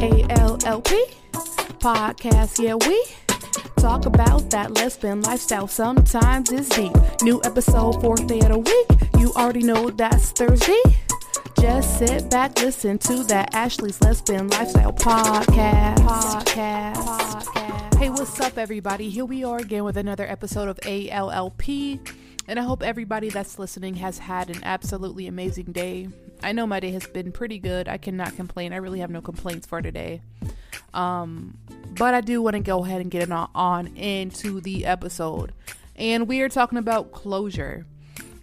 ALLP podcast. Yeah, we talk about that lesbian lifestyle. Sometimes it's deep. New episode, fourth day of the week. You already know that's Thursday. Just sit back, listen to that Ashley's Lesbian Lifestyle podcast. Podcast. podcast. Hey, what's up, everybody? Here we are again with another episode of ALLP. And I hope everybody that's listening has had an absolutely amazing day. I know my day has been pretty good. I cannot complain. I really have no complaints for today. Um, but I do want to go ahead and get it on, into the episode. And we are talking about closure.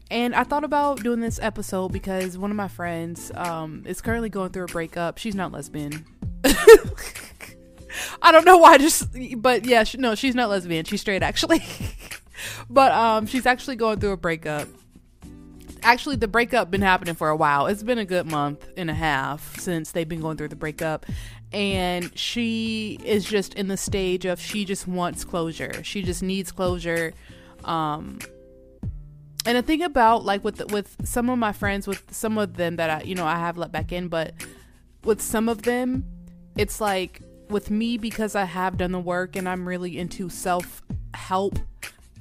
And I thought about doing this episode because one of my friends um, is currently going through a breakup. She's not lesbian. I don't know why, just, but yeah, she, no, she's not lesbian. She's straight, actually. but um, she's actually going through a breakup. Actually, the breakup been happening for a while. It's been a good month and a half since they've been going through the breakup, and she is just in the stage of she just wants closure. She just needs closure. Um, and the thing about like with with some of my friends, with some of them that I you know I have let back in, but with some of them, it's like with me because I have done the work and I'm really into self help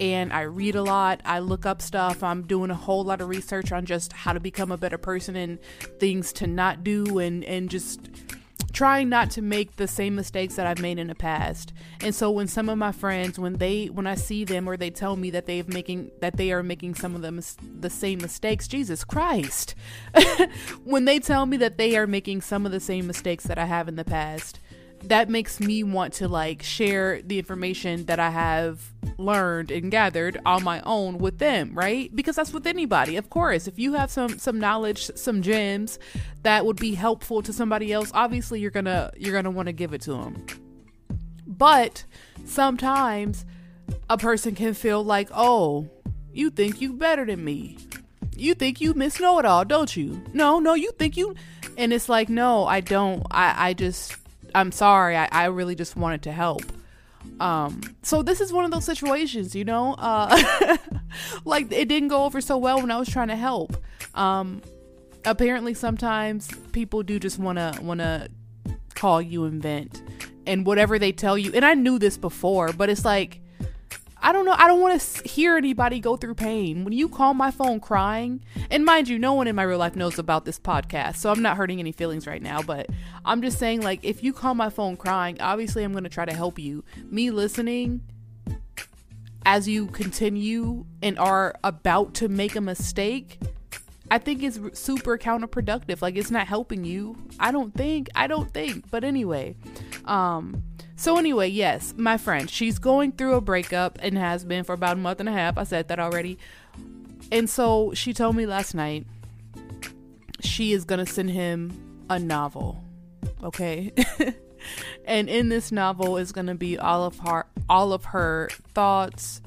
and I read a lot. I look up stuff. I'm doing a whole lot of research on just how to become a better person and things to not do and and just trying not to make the same mistakes that I've made in the past. And so when some of my friends when they when I see them or they tell me that they've making that they are making some of them the same mistakes, Jesus Christ. when they tell me that they are making some of the same mistakes that I have in the past, that makes me want to like share the information that I have learned and gathered on my own with them, right? Because that's with anybody. Of course, if you have some some knowledge, some gems that would be helpful to somebody else, obviously you're going to you're going to want to give it to them. But sometimes a person can feel like, "Oh, you think you better than me. You think you miss know it all, don't you? No, no, you think you and it's like, "No, I don't. I I just I'm sorry. I, I really just wanted to help. Um, so this is one of those situations, you know, uh, like it didn't go over so well when I was trying to help. Um, apparently sometimes people do just want to, want to call you and vent and whatever they tell you. And I knew this before, but it's like, I don't know. I don't want to hear anybody go through pain. When you call my phone crying, and mind you, no one in my real life knows about this podcast, so I'm not hurting any feelings right now, but I'm just saying, like, if you call my phone crying, obviously I'm going to try to help you. Me listening as you continue and are about to make a mistake, I think is super counterproductive. Like, it's not helping you. I don't think. I don't think. But anyway, um, so, anyway, yes, my friend, she's going through a breakup and has been for about a month and a half. I said that already. And so she told me last night she is going to send him a novel. Okay? and in this novel is going to be all of her all of her thoughts,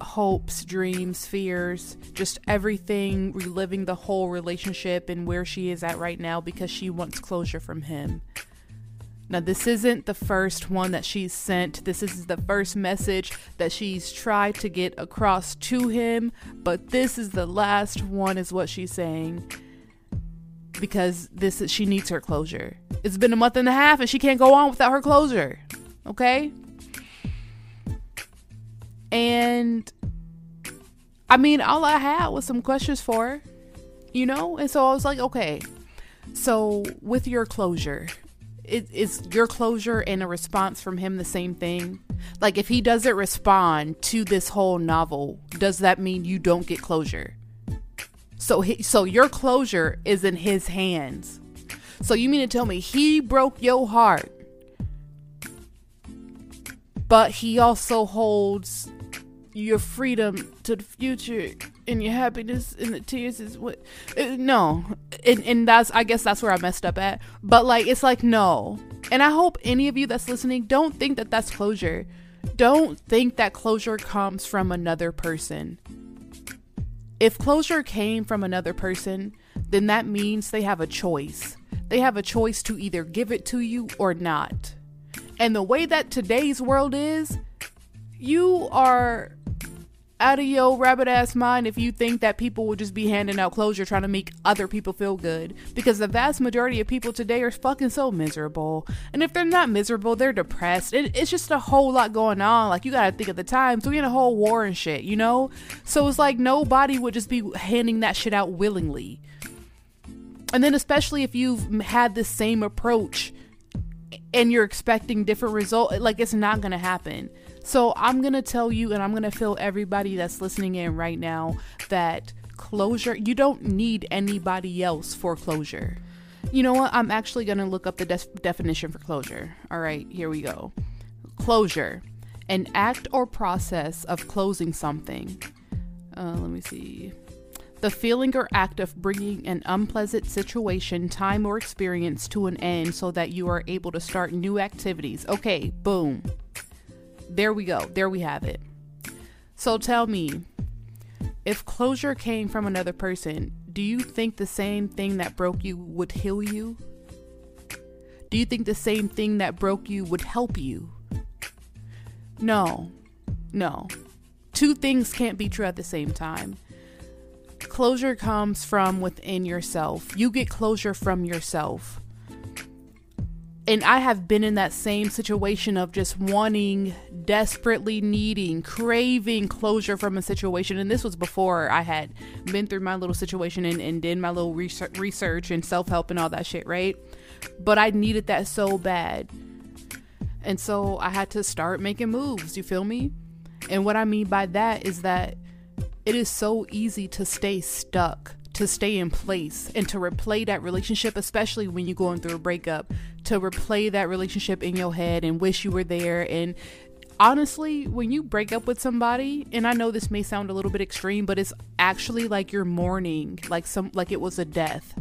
hopes, dreams, fears, just everything reliving the whole relationship and where she is at right now because she wants closure from him. Now, this isn't the first one that she's sent. This is the first message that she's tried to get across to him, but this is the last one, is what she's saying. Because this is, she needs her closure. It's been a month and a half and she can't go on without her closure. Okay? And I mean, all I had was some questions for her, you know? And so I was like, okay, so with your closure, is your closure and a response from him the same thing? Like, if he doesn't respond to this whole novel, does that mean you don't get closure? So, he, so your closure is in his hands. So you mean to tell me he broke your heart, but he also holds your freedom to the future and your happiness and the tears is what uh, no. And, and that's i guess that's where i messed up at. But like it's like no. And i hope any of you that's listening don't think that that's closure. Don't think that closure comes from another person. If closure came from another person then that means they have a choice. They have a choice to either give it to you or not. And the way that today's world is you are out of your rabbit ass mind if you think that people will just be handing out closure trying to make other people feel good. Because the vast majority of people today are fucking so miserable. And if they're not miserable, they're depressed. It, it's just a whole lot going on. Like, you gotta think of the times. We in a whole war and shit, you know? So it's like nobody would just be handing that shit out willingly. And then, especially if you've had the same approach and you're expecting different result, like it's not gonna happen. So I'm going to tell you, and I'm going to fill everybody that's listening in right now that closure, you don't need anybody else for closure. You know what? I'm actually going to look up the de- definition for closure. All right, here we go. Closure, an act or process of closing something. Uh, let me see. The feeling or act of bringing an unpleasant situation, time, or experience to an end so that you are able to start new activities. Okay, boom there we go. There we have it. So tell me, if closure came from another person, do you think the same thing that broke you would heal you? Do you think the same thing that broke you would help you? No. No. Two things can't be true at the same time. Closure comes from within yourself. You get closure from yourself and I have been in that same situation of just wanting, desperately needing, craving closure from a situation. And this was before I had been through my little situation and, and did my little research, research and self help and all that shit, right? But I needed that so bad. And so I had to start making moves. You feel me? And what I mean by that is that it is so easy to stay stuck to stay in place and to replay that relationship, especially when you're going through a breakup, to replay that relationship in your head and wish you were there. And honestly, when you break up with somebody, and I know this may sound a little bit extreme, but it's actually like you're mourning, like some like it was a death.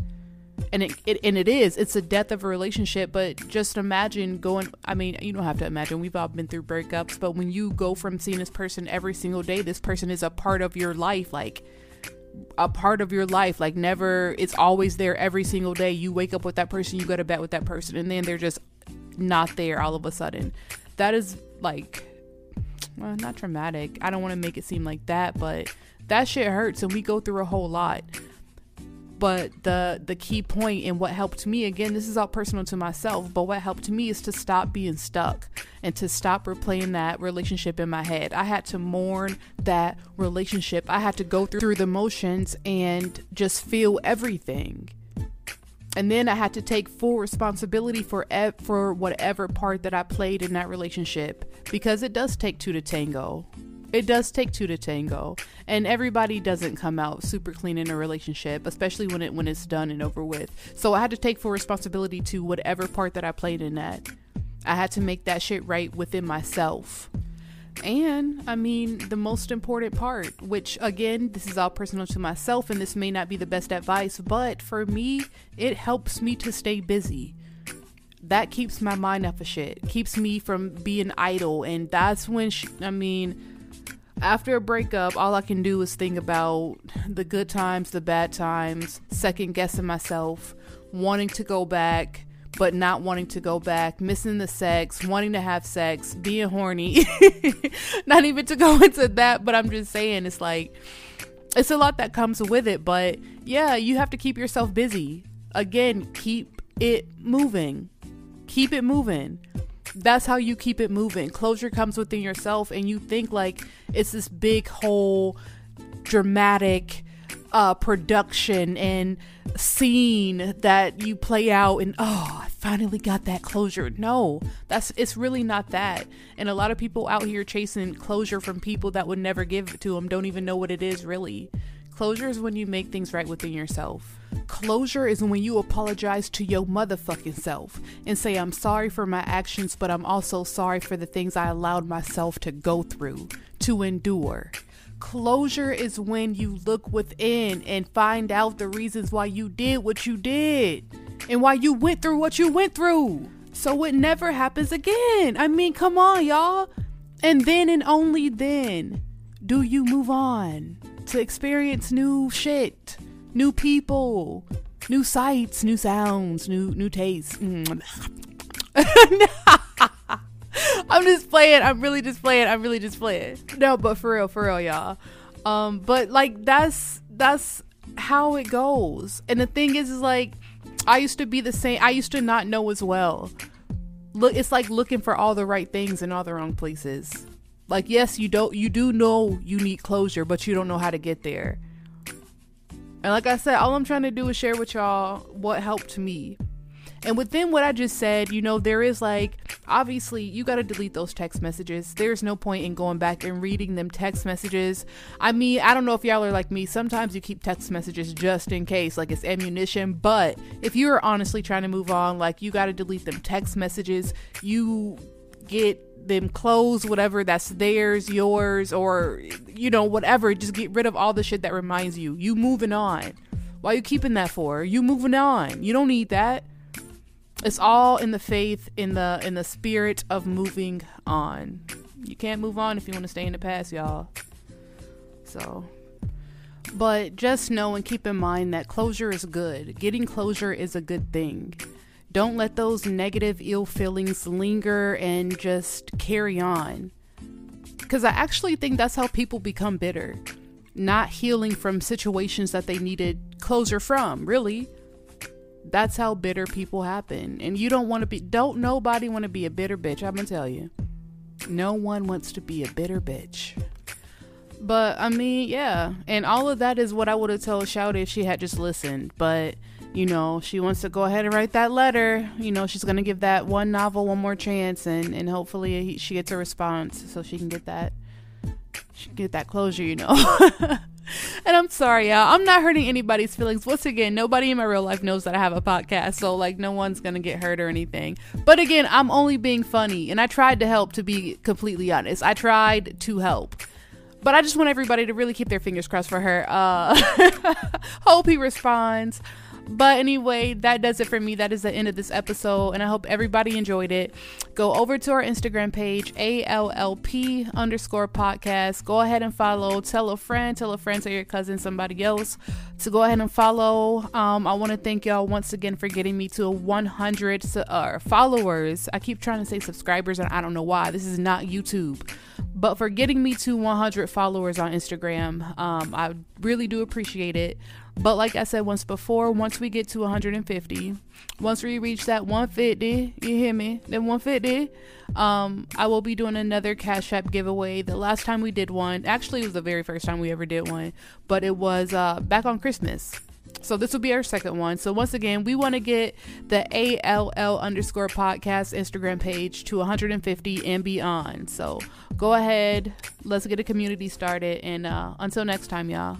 And it, it and it is. It's a death of a relationship, but just imagine going I mean, you don't have to imagine. We've all been through breakups, but when you go from seeing this person every single day, this person is a part of your life like a part of your life like never it's always there every single day you wake up with that person you go to bed with that person and then they're just not there all of a sudden that is like well not traumatic i don't want to make it seem like that but that shit hurts and we go through a whole lot but the the key point and what helped me again this is all personal to myself but what helped me is to stop being stuck and to stop replaying that relationship in my head. I had to mourn that relationship. I had to go through the motions and just feel everything. And then I had to take full responsibility for ev- for whatever part that I played in that relationship because it does take two to tango it does take two to tango. And everybody doesn't come out super clean in a relationship especially when it when it's done and over with. So i had to take full responsibility to whatever part that i played in that. I had to make that shit right within myself. And i mean the most important part which again this is all personal to myself and this may not be the best advice but for me it helps me to stay busy. That keeps my mind off of shit. Keeps me from being idle and that's when sh- i mean after a breakup, all I can do is think about the good times, the bad times, second guessing myself, wanting to go back, but not wanting to go back, missing the sex, wanting to have sex, being horny. not even to go into that, but I'm just saying it's like it's a lot that comes with it, but yeah, you have to keep yourself busy. Again, keep it moving. Keep it moving that's how you keep it moving. Closure comes within yourself, and you think like it's this big whole dramatic uh, production and scene that you play out, and oh, I finally got that closure. No, that's it's really not that. And a lot of people out here chasing closure from people that would never give it to them don't even know what it is really. Closure is when you make things right within yourself. Closure is when you apologize to your motherfucking self and say, I'm sorry for my actions, but I'm also sorry for the things I allowed myself to go through, to endure. Closure is when you look within and find out the reasons why you did what you did and why you went through what you went through. So it never happens again. I mean, come on, y'all. And then and only then do you move on to experience new shit new people, new sights, new sounds, new new tastes. Mm. I'm just playing. I'm really just playing. I'm really just playing. No, but for real, for real, y'all. Um, but like that's that's how it goes. And the thing is, is like I used to be the same. I used to not know as well. Look, it's like looking for all the right things in all the wrong places. Like yes, you don't you do know you need closure, but you don't know how to get there. And like I said, all I'm trying to do is share with y'all what helped me. And within what I just said, you know, there is like, obviously, you got to delete those text messages. There's no point in going back and reading them text messages. I mean, I don't know if y'all are like me. Sometimes you keep text messages just in case, like it's ammunition. But if you're honestly trying to move on, like you got to delete them text messages. You get them clothes, whatever that's theirs, yours, or you know, whatever. Just get rid of all the shit that reminds you. You moving on. Why you keeping that for? You moving on. You don't need that. It's all in the faith, in the in the spirit of moving on. You can't move on if you want to stay in the past, y'all. So but just know and keep in mind that closure is good. Getting closure is a good thing. Don't let those negative, ill feelings linger and just carry on. Because I actually think that's how people become bitter. Not healing from situations that they needed closure from, really. That's how bitter people happen. And you don't want to be, don't nobody want to be a bitter bitch. I'm going to tell you. No one wants to be a bitter bitch. But I mean, yeah. And all of that is what I would have told Shouty if she had just listened. But you know, she wants to go ahead and write that letter. You know, she's going to give that one novel one more chance and, and hopefully she gets a response so she can get that she can get that closure, you know. and I'm sorry, y'all. I'm not hurting anybody's feelings. Once again, nobody in my real life knows that I have a podcast, so like no one's to get hurt or anything. But again, I'm only being funny and I tried to help to be completely honest. I tried to help but I just want everybody to really keep their fingers crossed for her. Uh, hope he responds. But anyway, that does it for me. That is the end of this episode, and I hope everybody enjoyed it. Go over to our Instagram page, ALLP underscore podcast. Go ahead and follow. Tell a friend, tell a friend, tell your cousin, somebody else to go ahead and follow. Um, I want to thank y'all once again for getting me to 100 uh, followers. I keep trying to say subscribers, and I don't know why. This is not YouTube but for getting me to 100 followers on Instagram. Um, I really do appreciate it. But like I said once before, once we get to 150, once we reach that 150, you hear me? Then 150, um, I will be doing another Cash App giveaway. The last time we did one, actually, it was the very first time we ever did one, but it was uh, back on Christmas. So this will be our second one. So once again, we want to get the ALL underscore podcast Instagram page to 150 and beyond. So go ahead, let's get a community started. And uh, until next time, y'all.